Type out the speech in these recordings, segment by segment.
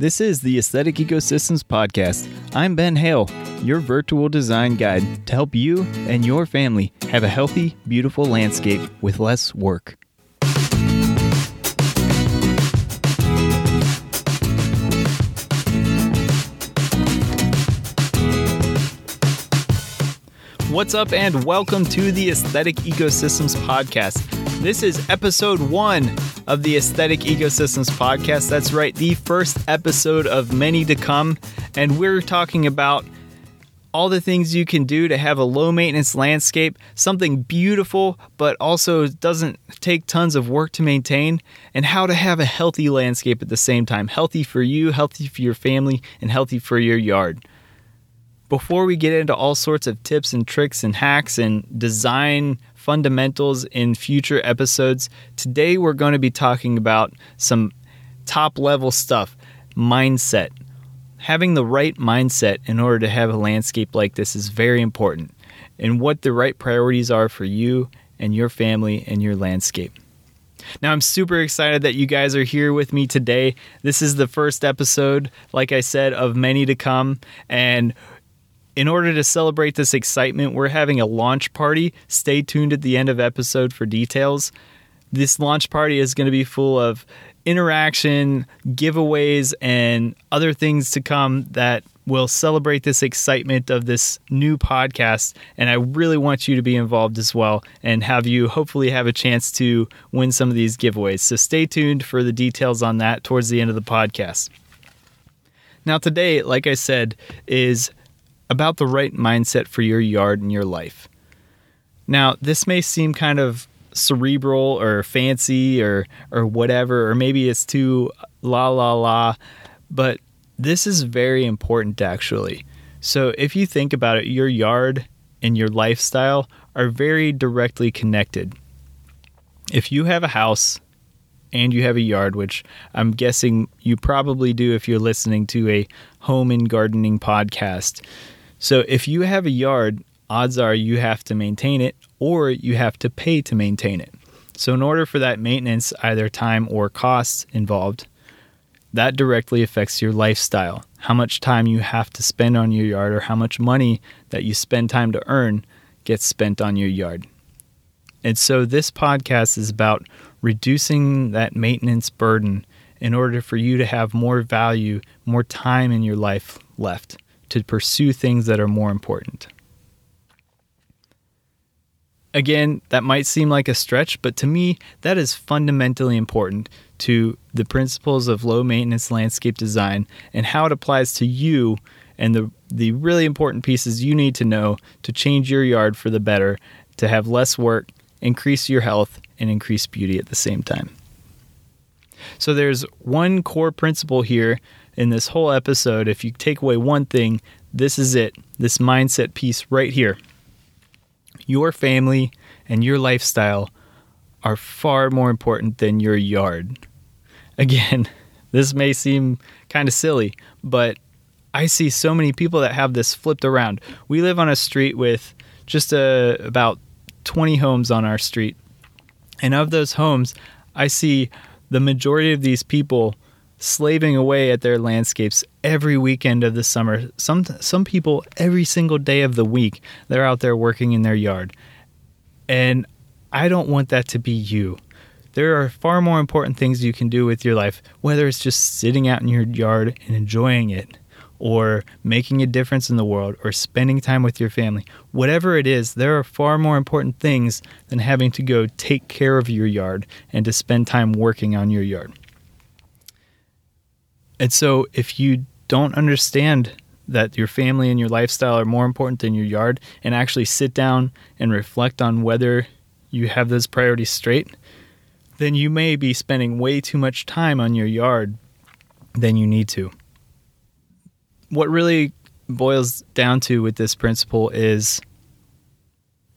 This is the Aesthetic Ecosystems Podcast. I'm Ben Hale, your virtual design guide to help you and your family have a healthy, beautiful landscape with less work. What's up, and welcome to the Aesthetic Ecosystems Podcast. This is episode one of the Aesthetic Ecosystems Podcast. That's right, the first episode of many to come. And we're talking about all the things you can do to have a low maintenance landscape, something beautiful, but also doesn't take tons of work to maintain, and how to have a healthy landscape at the same time. Healthy for you, healthy for your family, and healthy for your yard. Before we get into all sorts of tips and tricks and hacks and design fundamentals in future episodes, today we're going to be talking about some top level stuff mindset. Having the right mindset in order to have a landscape like this is very important, and what the right priorities are for you and your family and your landscape. Now, I'm super excited that you guys are here with me today. This is the first episode, like I said, of many to come. And in order to celebrate this excitement, we're having a launch party. Stay tuned at the end of episode for details. This launch party is going to be full of interaction, giveaways, and other things to come that will celebrate this excitement of this new podcast. And I really want you to be involved as well and have you hopefully have a chance to win some of these giveaways. So stay tuned for the details on that towards the end of the podcast. Now, today, like I said, is about the right mindset for your yard and your life. Now, this may seem kind of cerebral or fancy or or whatever or maybe it's too la la la, but this is very important actually. So, if you think about it, your yard and your lifestyle are very directly connected. If you have a house and you have a yard, which I'm guessing you probably do if you're listening to a home and gardening podcast, so if you have a yard, odds are you have to maintain it or you have to pay to maintain it. So in order for that maintenance, either time or costs involved, that directly affects your lifestyle. How much time you have to spend on your yard or how much money that you spend time to earn gets spent on your yard. And so this podcast is about reducing that maintenance burden in order for you to have more value, more time in your life left to pursue things that are more important. Again, that might seem like a stretch, but to me, that is fundamentally important to the principles of low maintenance landscape design and how it applies to you and the, the really important pieces you need to know to change your yard for the better, to have less work, increase your health, and increase beauty at the same time. So, there's one core principle here in this whole episode, if you take away one thing, this is it. This mindset piece right here. Your family and your lifestyle are far more important than your yard. Again, this may seem kind of silly, but I see so many people that have this flipped around. We live on a street with just a, uh, about 20 homes on our street. And of those homes, I see the majority of these people slaving away at their landscapes every weekend of the summer. Some some people every single day of the week they're out there working in their yard. And I don't want that to be you. There are far more important things you can do with your life, whether it's just sitting out in your yard and enjoying it or making a difference in the world or spending time with your family. Whatever it is, there are far more important things than having to go take care of your yard and to spend time working on your yard. And so if you don't understand that your family and your lifestyle are more important than your yard and actually sit down and reflect on whether you have those priorities straight, then you may be spending way too much time on your yard than you need to. What really boils down to with this principle is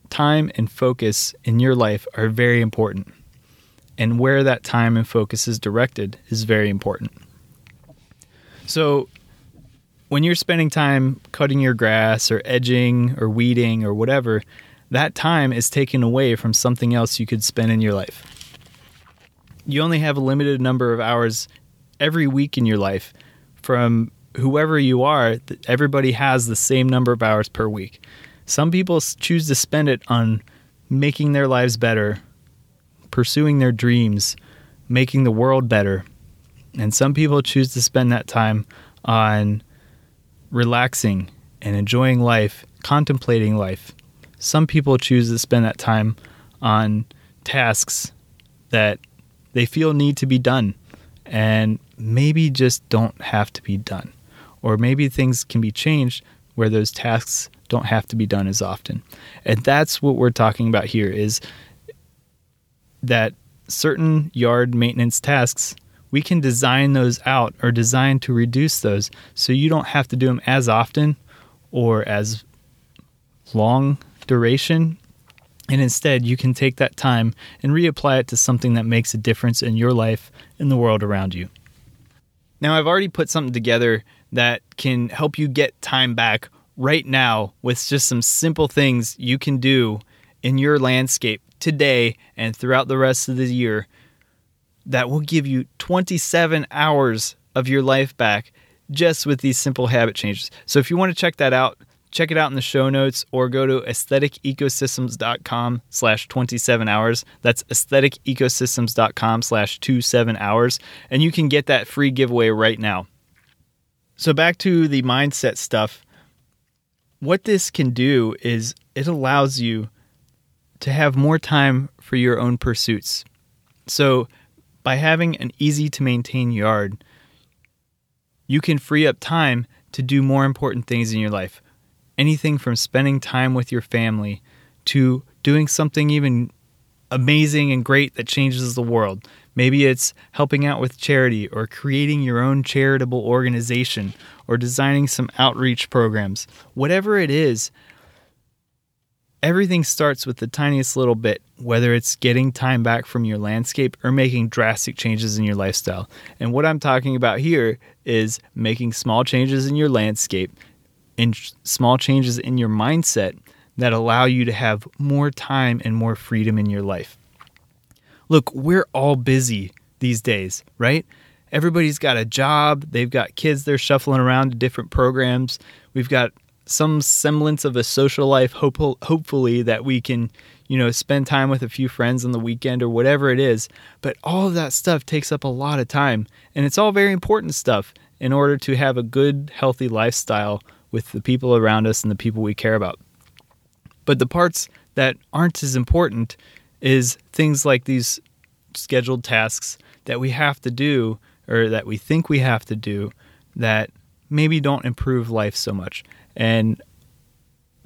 time and focus in your life are very important. And where that time and focus is directed is very important. So when you're spending time cutting your grass or edging or weeding or whatever, that time is taken away from something else you could spend in your life. You only have a limited number of hours every week in your life from whoever you are, everybody has the same number of hours per week. Some people choose to spend it on making their lives better, pursuing their dreams, making the world better. And some people choose to spend that time on relaxing and enjoying life, contemplating life. Some people choose to spend that time on tasks that they feel need to be done and maybe just don't have to be done. Or maybe things can be changed where those tasks don't have to be done as often. And that's what we're talking about here is that certain yard maintenance tasks we can design those out or design to reduce those so you don't have to do them as often or as long duration and instead you can take that time and reapply it to something that makes a difference in your life and the world around you. Now I've already put something together that can help you get time back right now with just some simple things you can do in your landscape today and throughout the rest of the year that will give you 27 hours of your life back just with these simple habit changes. So if you want to check that out, check it out in the show notes or go to aestheticecosystems.com slash 27 hours. That's aestheticecosystems.com slash 27 hours. And you can get that free giveaway right now. So back to the mindset stuff. What this can do is it allows you to have more time for your own pursuits. So by having an easy to maintain yard, you can free up time to do more important things in your life. Anything from spending time with your family to doing something even amazing and great that changes the world. Maybe it's helping out with charity or creating your own charitable organization or designing some outreach programs. Whatever it is, everything starts with the tiniest little bit, whether it's getting time back from your landscape or making drastic changes in your lifestyle. And what I'm talking about here is making small changes in your landscape and small changes in your mindset that allow you to have more time and more freedom in your life. Look, we're all busy these days, right? Everybody's got a job, they've got kids they're shuffling around to different programs. We've got some semblance of a social life hope, hopefully that we can you know spend time with a few friends on the weekend or whatever it is. But all of that stuff takes up a lot of time. And it's all very important stuff in order to have a good healthy lifestyle with the people around us and the people we care about. But the parts that aren't as important is things like these scheduled tasks that we have to do or that we think we have to do that maybe don't improve life so much. And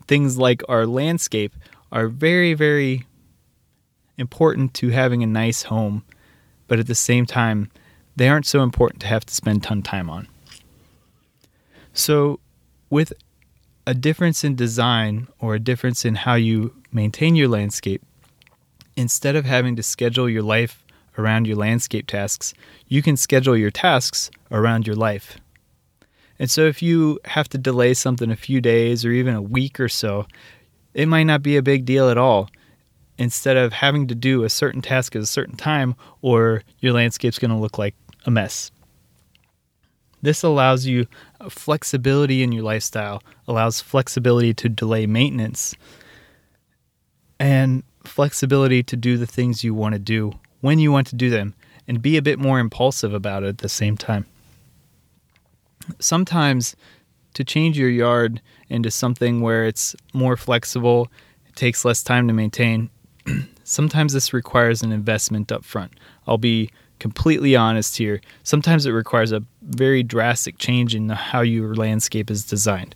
things like our landscape are very, very important to having a nice home, but at the same time, they aren't so important to have to spend ton time on. So, with a difference in design or a difference in how you maintain your landscape, instead of having to schedule your life around your landscape tasks, you can schedule your tasks around your life. And so if you have to delay something a few days or even a week or so, it might not be a big deal at all. Instead of having to do a certain task at a certain time, or your landscape's going to look like a mess. This allows you flexibility in your lifestyle, allows flexibility to delay maintenance, and flexibility to do the things you want to do when you want to do them and be a bit more impulsive about it at the same time. Sometimes to change your yard into something where it's more flexible, it takes less time to maintain, sometimes this requires an investment up front. I'll be completely honest here. Sometimes it requires a very drastic change in how your landscape is designed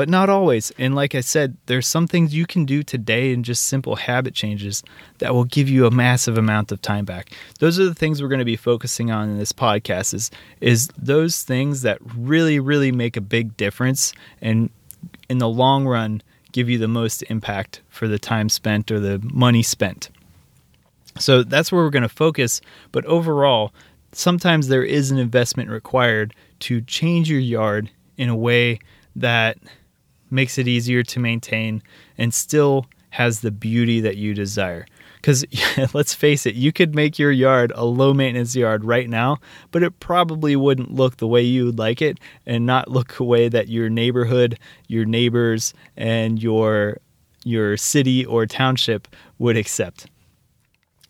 but not always. And like I said, there's some things you can do today in just simple habit changes that will give you a massive amount of time back. Those are the things we're going to be focusing on in this podcast is is those things that really really make a big difference and in the long run give you the most impact for the time spent or the money spent. So that's where we're going to focus, but overall, sometimes there is an investment required to change your yard in a way that makes it easier to maintain, and still has the beauty that you desire. Because let's face it, you could make your yard a low maintenance yard right now, but it probably wouldn't look the way you would like it and not look the way that your neighborhood, your neighbors, and your your city or township would accept.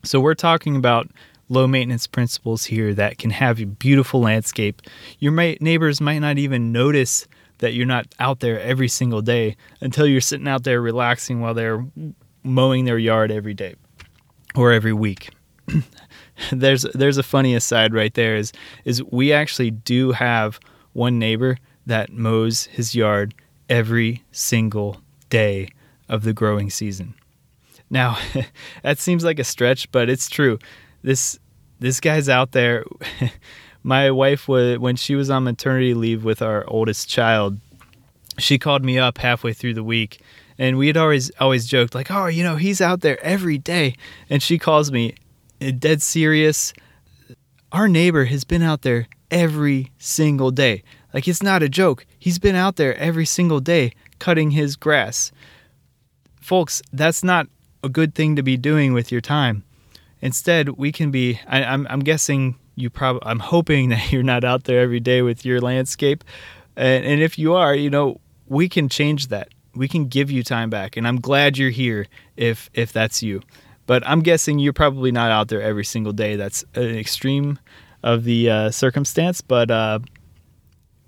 So we're talking about low maintenance principles here that can have a beautiful landscape. Your neighbors might not even notice that you're not out there every single day until you're sitting out there relaxing while they're mowing their yard every day or every week. there's there's a funny aside right there is is we actually do have one neighbor that mows his yard every single day of the growing season. Now, that seems like a stretch, but it's true. This this guy's out there. My wife was when she was on maternity leave with our oldest child. She called me up halfway through the week, and we had always always joked like, "Oh, you know, he's out there every day." And she calls me, eh, dead serious. Our neighbor has been out there every single day. Like it's not a joke. He's been out there every single day cutting his grass. Folks, that's not a good thing to be doing with your time. Instead, we can be. I, I'm guessing you probably. I'm hoping that you're not out there every day with your landscape, and, and if you are, you know, we can change that. We can give you time back, and I'm glad you're here. If if that's you, but I'm guessing you're probably not out there every single day. That's an extreme of the uh, circumstance, but uh,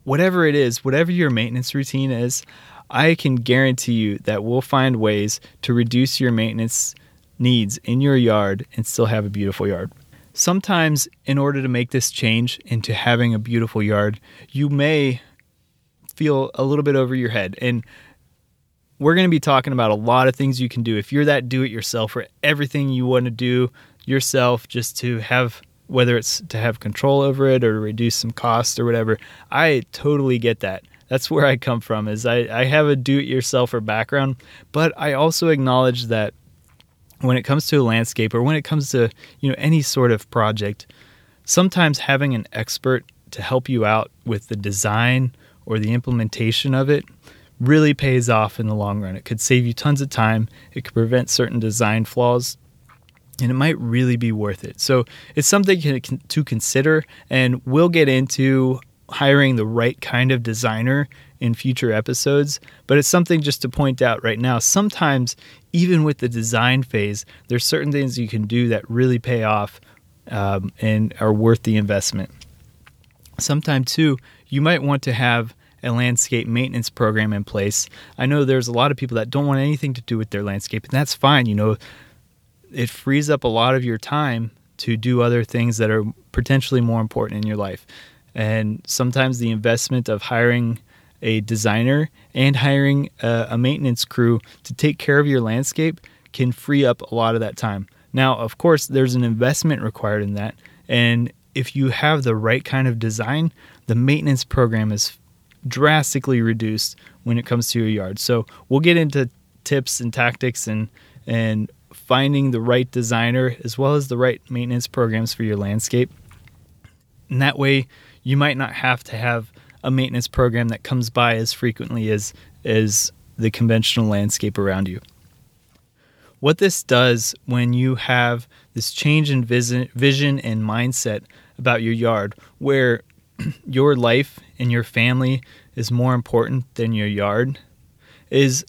whatever it is, whatever your maintenance routine is, I can guarantee you that we'll find ways to reduce your maintenance needs in your yard and still have a beautiful yard. Sometimes, in order to make this change into having a beautiful yard, you may feel a little bit over your head. And we're going to be talking about a lot of things you can do. If you're that do it yourself or everything you want to do yourself just to have, whether it's to have control over it or reduce some cost or whatever, I totally get that that's where I come from is I, I have a do-it-yourselfer background, but I also acknowledge that when it comes to a landscape or when it comes to you know any sort of project, sometimes having an expert to help you out with the design or the implementation of it really pays off in the long run. It could save you tons of time, it could prevent certain design flaws, and it might really be worth it. So it's something to consider, and we'll get into hiring the right kind of designer in future episodes, but it's something just to point out right now. Sometimes, even with the design phase, there's certain things you can do that really pay off um, and are worth the investment. Sometimes, too, you might want to have a landscape maintenance program in place. I know there's a lot of people that don't want anything to do with their landscape, and that's fine. You know, it frees up a lot of your time to do other things that are potentially more important in your life. And sometimes the investment of hiring a designer and hiring a, a, maintenance crew to take care of your landscape can free up a lot of that time. Now, of course, there's an investment required in that. And if you have the right kind of design, the maintenance program is drastically reduced when it comes to your yard. So we'll get into tips and tactics and and finding the right designer as well as the right maintenance programs for your landscape. And that way you might not have to have a maintenance program that comes by as frequently as as the conventional landscape around you. What this does when you have this change in vision, vision and mindset about your yard, where your life and your family is more important than your yard, is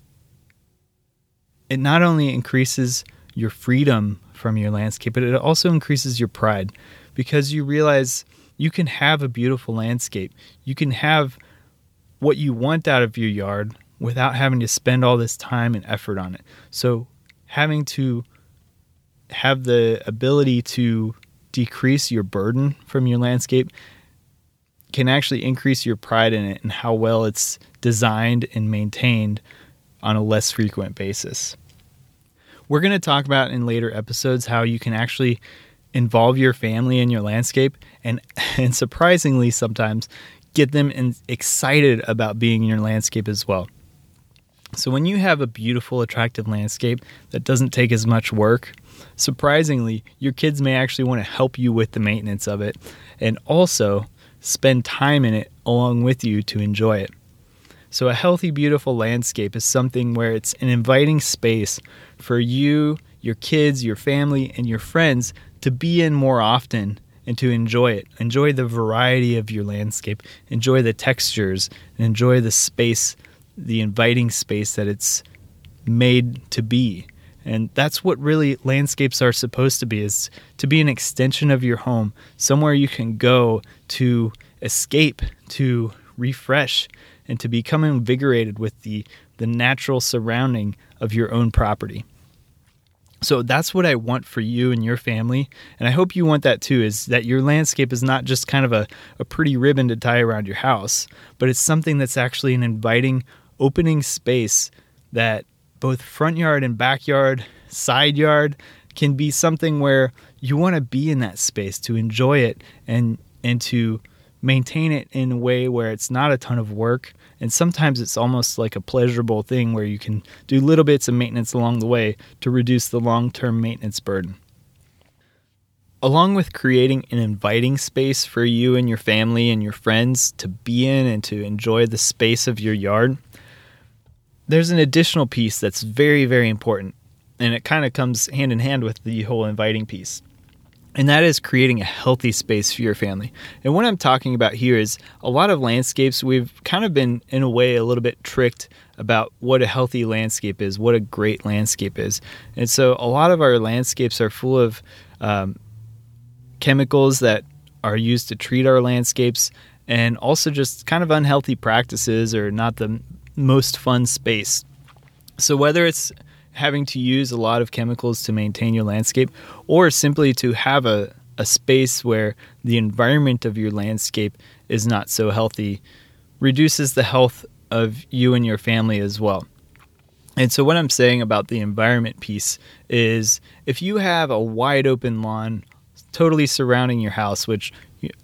it not only increases your freedom from your landscape, but it also increases your pride because you realize you can have a beautiful landscape. You can have what you want out of your yard without having to spend all this time and effort on it. So, having to have the ability to decrease your burden from your landscape can actually increase your pride in it and how well it's designed and maintained on a less frequent basis. We're going to talk about in later episodes how you can actually involve your family in your landscape and and surprisingly sometimes get them in, excited about being in your landscape as well. So when you have a beautiful attractive landscape that doesn't take as much work, surprisingly your kids may actually want to help you with the maintenance of it and also spend time in it along with you to enjoy it. So a healthy beautiful landscape is something where it's an inviting space for you your kids, your family, and your friends to be in more often and to enjoy it. Enjoy the variety of your landscape, enjoy the textures, and enjoy the space, the inviting space that it's made to be. And that's what really landscapes are supposed to be is to be an extension of your home, somewhere you can go to escape, to refresh, and to become invigorated with the the natural surrounding of your own property. So that's what I want for you and your family. And I hope you want that too is that your landscape is not just kind of a, a pretty ribbon to tie around your house, but it's something that's actually an inviting, opening space that both front yard and backyard, side yard can be something where you want to be in that space to enjoy it and and to maintain it in a way where it's not a ton of work and sometimes it's almost like a pleasurable thing where you can do little bits of maintenance along the way to reduce the long-term maintenance burden. Along with creating an inviting space for you and your family and your friends to be in and to enjoy the space of your yard, there's an additional piece that's very, very important. And it kind of comes hand in hand with the whole inviting piece. And that is creating a healthy space for your family. And what I'm talking about here is a lot of landscapes, we've kind of been, in a way, a little bit tricked about what a healthy landscape is, what a great landscape is. And so a lot of our landscapes are full of um, chemicals that are used to treat our landscapes and also just kind of unhealthy practices or not the most fun space. So, whether it's having to use a lot of chemicals to maintain your landscape or simply to have a, a space where the environment of your landscape is not so healthy, reduces the health of you and your family as well. And so, what I'm saying about the environment piece is if you have a wide open lawn totally surrounding your house, which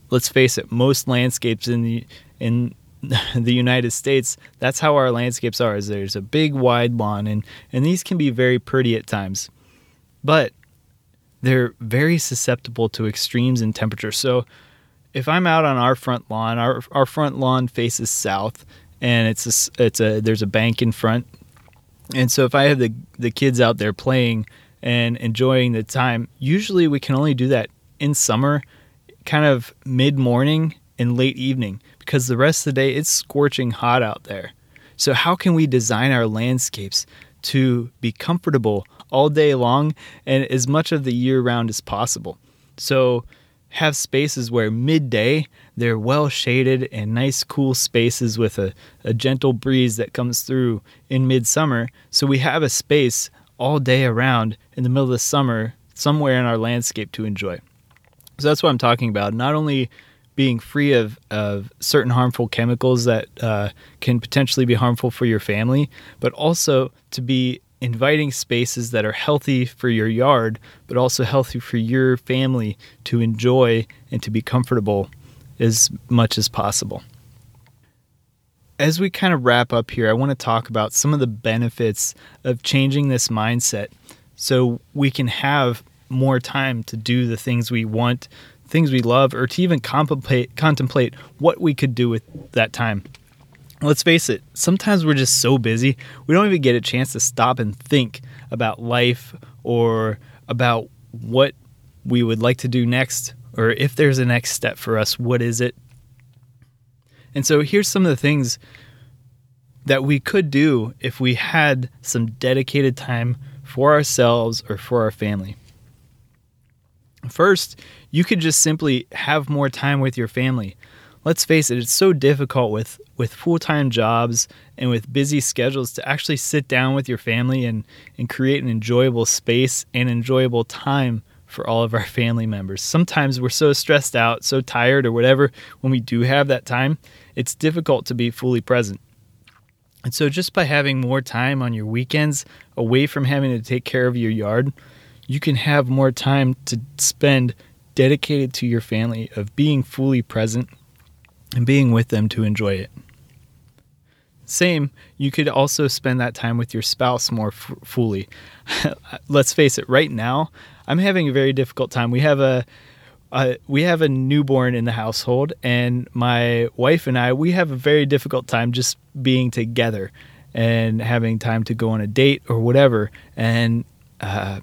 let's face it, most landscapes in the in the United States, that's how our landscapes are. Is there's a big wide lawn, and and these can be very pretty at times, but they're very susceptible to extremes in temperature. So if I'm out on our front lawn, our our front lawn faces south, and it's a, it's a there's a bank in front, and so if I have the the kids out there playing and enjoying the time, usually we can only do that in summer, kind of mid morning and late evening because the rest of the day it's scorching hot out there. So, how can we design our landscapes to be comfortable all day long and as much of the year round as possible? So, have spaces where midday they're well shaded and nice, cool spaces with a, a gentle breeze that comes through in midsummer. So, we have a space all day around in the middle of the summer somewhere in our landscape to enjoy. So, that's what I'm talking about. Not only being free of, of certain harmful chemicals that uh, can potentially be harmful for your family, but also to be inviting spaces that are healthy for your yard, but also healthy for your family to enjoy and to be comfortable as much as possible. As we kind of wrap up here, I want to talk about some of the benefits of changing this mindset so we can have more time to do the things we want things we love, or to even contemplate contemplate what we could do with that time. Let's face it, sometimes we're just so busy, we don't even get a chance to stop and think about life or about what we would like to do next, or if there's a next step for us, what is it? And so here's some of the things that we could do if we had some dedicated time for ourselves or for our family. First, you could just simply have more time with your family. Let's face it, it's so difficult with, with full time jobs and with busy schedules to actually sit down with your family and, and create an enjoyable space and enjoyable time for all of our family members. Sometimes we're so stressed out, so tired, or whatever, when we do have that time, it's difficult to be fully present. And so, just by having more time on your weekends away from having to take care of your yard, you can have more time to spend dedicated to your family, of being fully present and being with them to enjoy it. Same, you could also spend that time with your spouse more f- fully. Let's face it, right now, I'm having a very difficult time. We have a uh, we have a newborn in the household, and my wife and I we have a very difficult time just being together and having time to go on a date or whatever. And uh,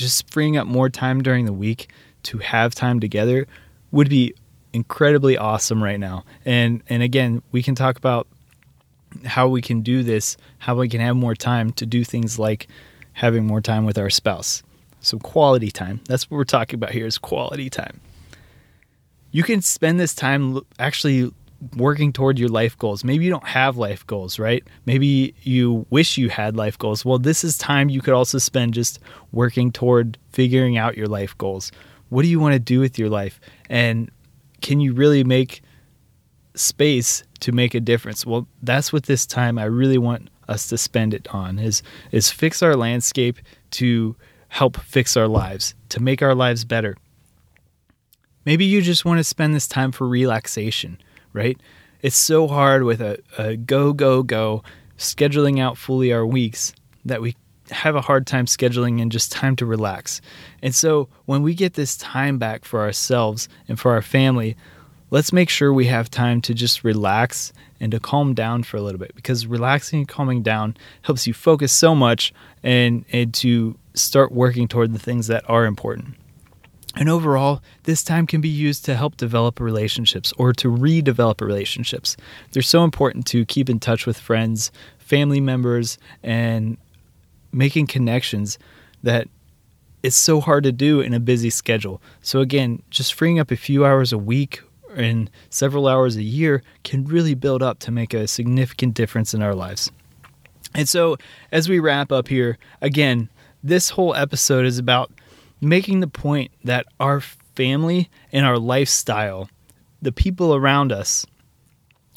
just freeing up more time during the week to have time together would be incredibly awesome right now. And and again, we can talk about how we can do this, how we can have more time to do things like having more time with our spouse. So quality time. That's what we're talking about here is quality time. You can spend this time actually working toward your life goals. Maybe you don't have life goals, right? Maybe you wish you had life goals. Well, this is time you could also spend just working toward figuring out your life goals. What do you want to do with your life? And can you really make space to make a difference? Well, that's what this time I really want us to spend it on is is fix our landscape to help fix our lives, to make our lives better. Maybe you just want to spend this time for relaxation, right? It's so hard with a, a go, go, go, scheduling out fully our weeks that we have a hard time scheduling in just time to relax. And so when we get this time back for ourselves and for our family, let's make sure we have time to just relax and to calm down for a little bit because relaxing and calming down helps you focus so much and, and to start working toward the things that are important. And overall, this time can be used to help develop relationships or to redevelop relationships. They're so important to keep in touch with friends, family members, and making connections that it's so hard to do in a busy schedule. So, again, just freeing up a few hours a week and several hours a year can really build up to make a significant difference in our lives. And so, as we wrap up here, again, this whole episode is about making the point that our family and our lifestyle, the people around us,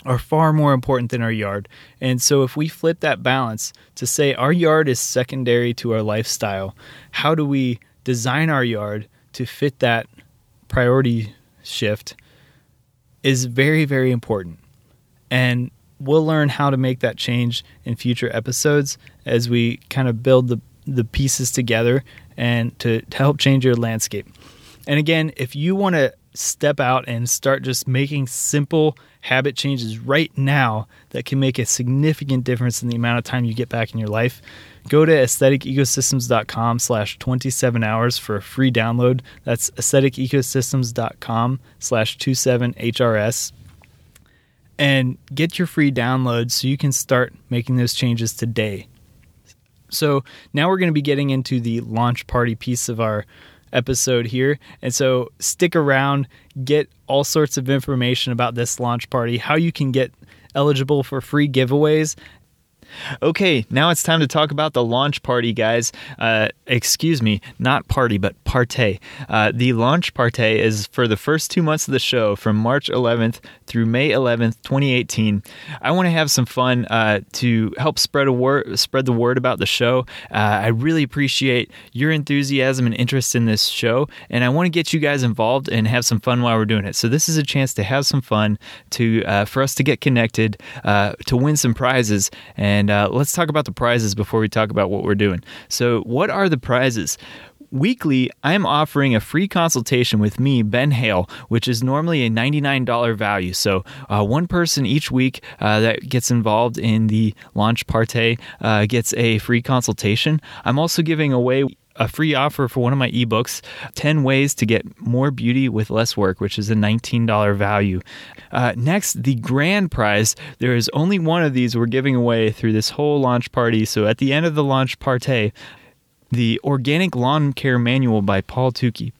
are far more important than our yard. And so, if we flip that balance to say our yard is secondary to our lifestyle, how do we design our yard to fit that priority shift is very, very important. And we'll learn how to make that change in future episodes as we kind of build the, the pieces together and to, to help change your landscape. And again, if you want to step out and start just making simple habit changes right now that can make a significant difference in the amount of time you get back in your life, go to aestheticecosystems.com slash 27 hours for a free download. That's aestheticecosystems.com slash 27HRS. And get your free download so you can start making those changes today. So now we're going to be getting into the launch party piece of our episode here. And so stick around, get all sorts of information about this launch party, how you can get eligible for free giveaways, Okay, now it's time to talk about the launch party, guys. Uh, excuse me, not party, but partay. Uh, the launch partay is for the first two months of the show from March 11th through May 11th, 2018. I want to have some fun uh, to help spread a spread the word about the show. Uh, I really appreciate your enthusiasm and interest in this show, and I want to get you guys involved and have some fun while we're doing it. So this is a chance to have some fun, to uh, for us to get connected, uh, to win some prizes, and and uh, let's talk about the prizes before we talk about what we're doing. So, what are the prizes? Weekly, I am offering a free consultation with me, Ben Hale, which is normally a $99 value. So, uh, one person each week uh, that gets involved in the launch partay uh, gets a free consultation. I'm also giving away a free offer for one of my ebooks 10 ways to get more beauty with less work which is a $19 value. Uh, next the grand prize. There is only one of these we're giving away through this whole launch party. So at the end of the launch party the organic lawn care manual by paul tukey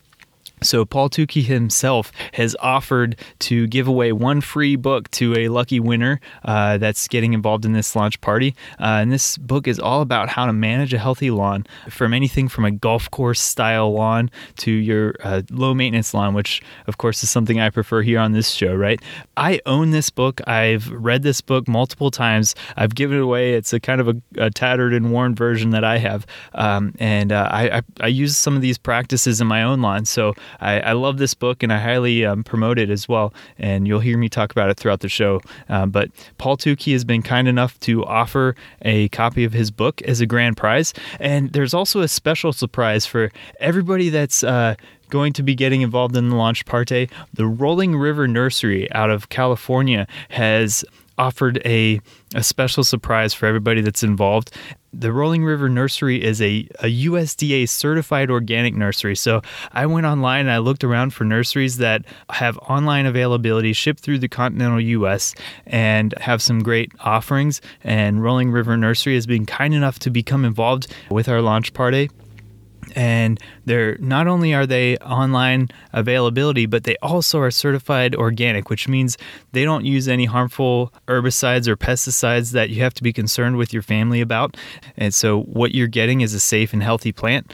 so, Paul Tukey himself has offered to give away one free book to a lucky winner uh, that's getting involved in this launch party. Uh, and this book is all about how to manage a healthy lawn from anything from a golf course style lawn to your uh, low maintenance lawn, which, of course, is something I prefer here on this show, right? I own this book. I've read this book multiple times. I've given it away. It's a kind of a, a tattered and worn version that I have. Um, and uh, I, I, I use some of these practices in my own lawn. So, I, I love this book and I highly um, promote it as well. And you'll hear me talk about it throughout the show. Um, but Paul Tukey has been kind enough to offer a copy of his book as a grand prize. And there's also a special surprise for everybody that's. Uh, going to be getting involved in the launch party. The Rolling River Nursery out of California has offered a, a special surprise for everybody that's involved. The Rolling River Nursery is a, a USDA certified organic nursery. So I went online and I looked around for nurseries that have online availability, shipped through the continental US, and have some great offerings. And Rolling River Nursery has been kind enough to become involved with our launch party and they're not only are they online availability but they also are certified organic which means they don't use any harmful herbicides or pesticides that you have to be concerned with your family about. And so what you're getting is a safe and healthy plant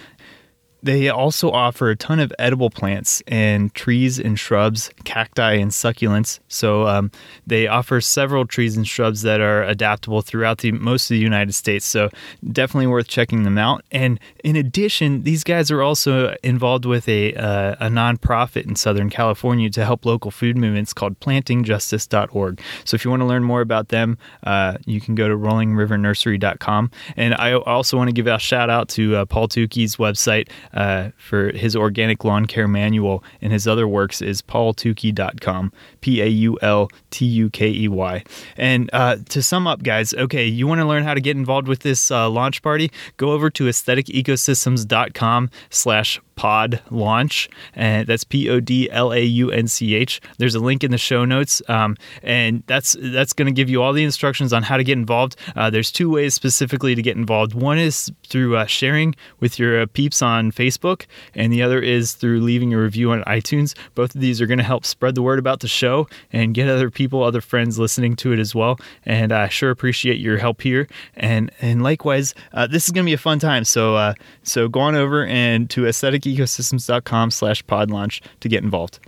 they also offer a ton of edible plants and trees and shrubs, cacti and succulents. So um, they offer several trees and shrubs that are adaptable throughout the most of the United States. So definitely worth checking them out. And in addition, these guys are also involved with a uh, a nonprofit in Southern California to help local food movements called PlantingJustice.org. So if you want to learn more about them, uh, you can go to RollingRiverNursery.com. And I also want to give a shout out to uh, Paul Tukey's website uh, for his organic lawn care manual and his other works is paultukey.com, P A U L T U K E Y. And uh, to sum up, guys, okay, you want to learn how to get involved with this uh, launch party? Go over to aestheticecosystems.com slash pod launch and that's p-o-d-l-a-u-n-c-h there's a link in the show notes um, and that's that's going to give you all the instructions on how to get involved. Uh, there's two ways specifically to get involved. One is through uh, sharing with your uh, peeps on facebook and the other is through leaving a review on itunes. Both of these are going to help spread the word about the show and get other people other friends listening to it as well and i sure appreciate your help here. And and likewise uh, this is going to be a fun time so uh, so go on over and to aesthetic ecosystems.com slash pod launch to get involved.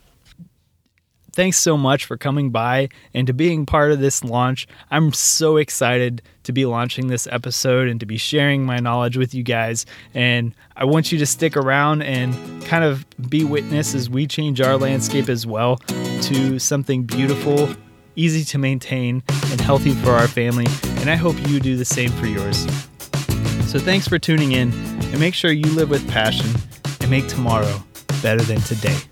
Thanks so much for coming by and to being part of this launch. I'm so excited to be launching this episode and to be sharing my knowledge with you guys. And I want you to stick around and kind of be witness as we change our landscape as well to something beautiful, easy to maintain, and healthy for our family. And I hope you do the same for yours. So thanks for tuning in and make sure you live with passion make tomorrow better than today.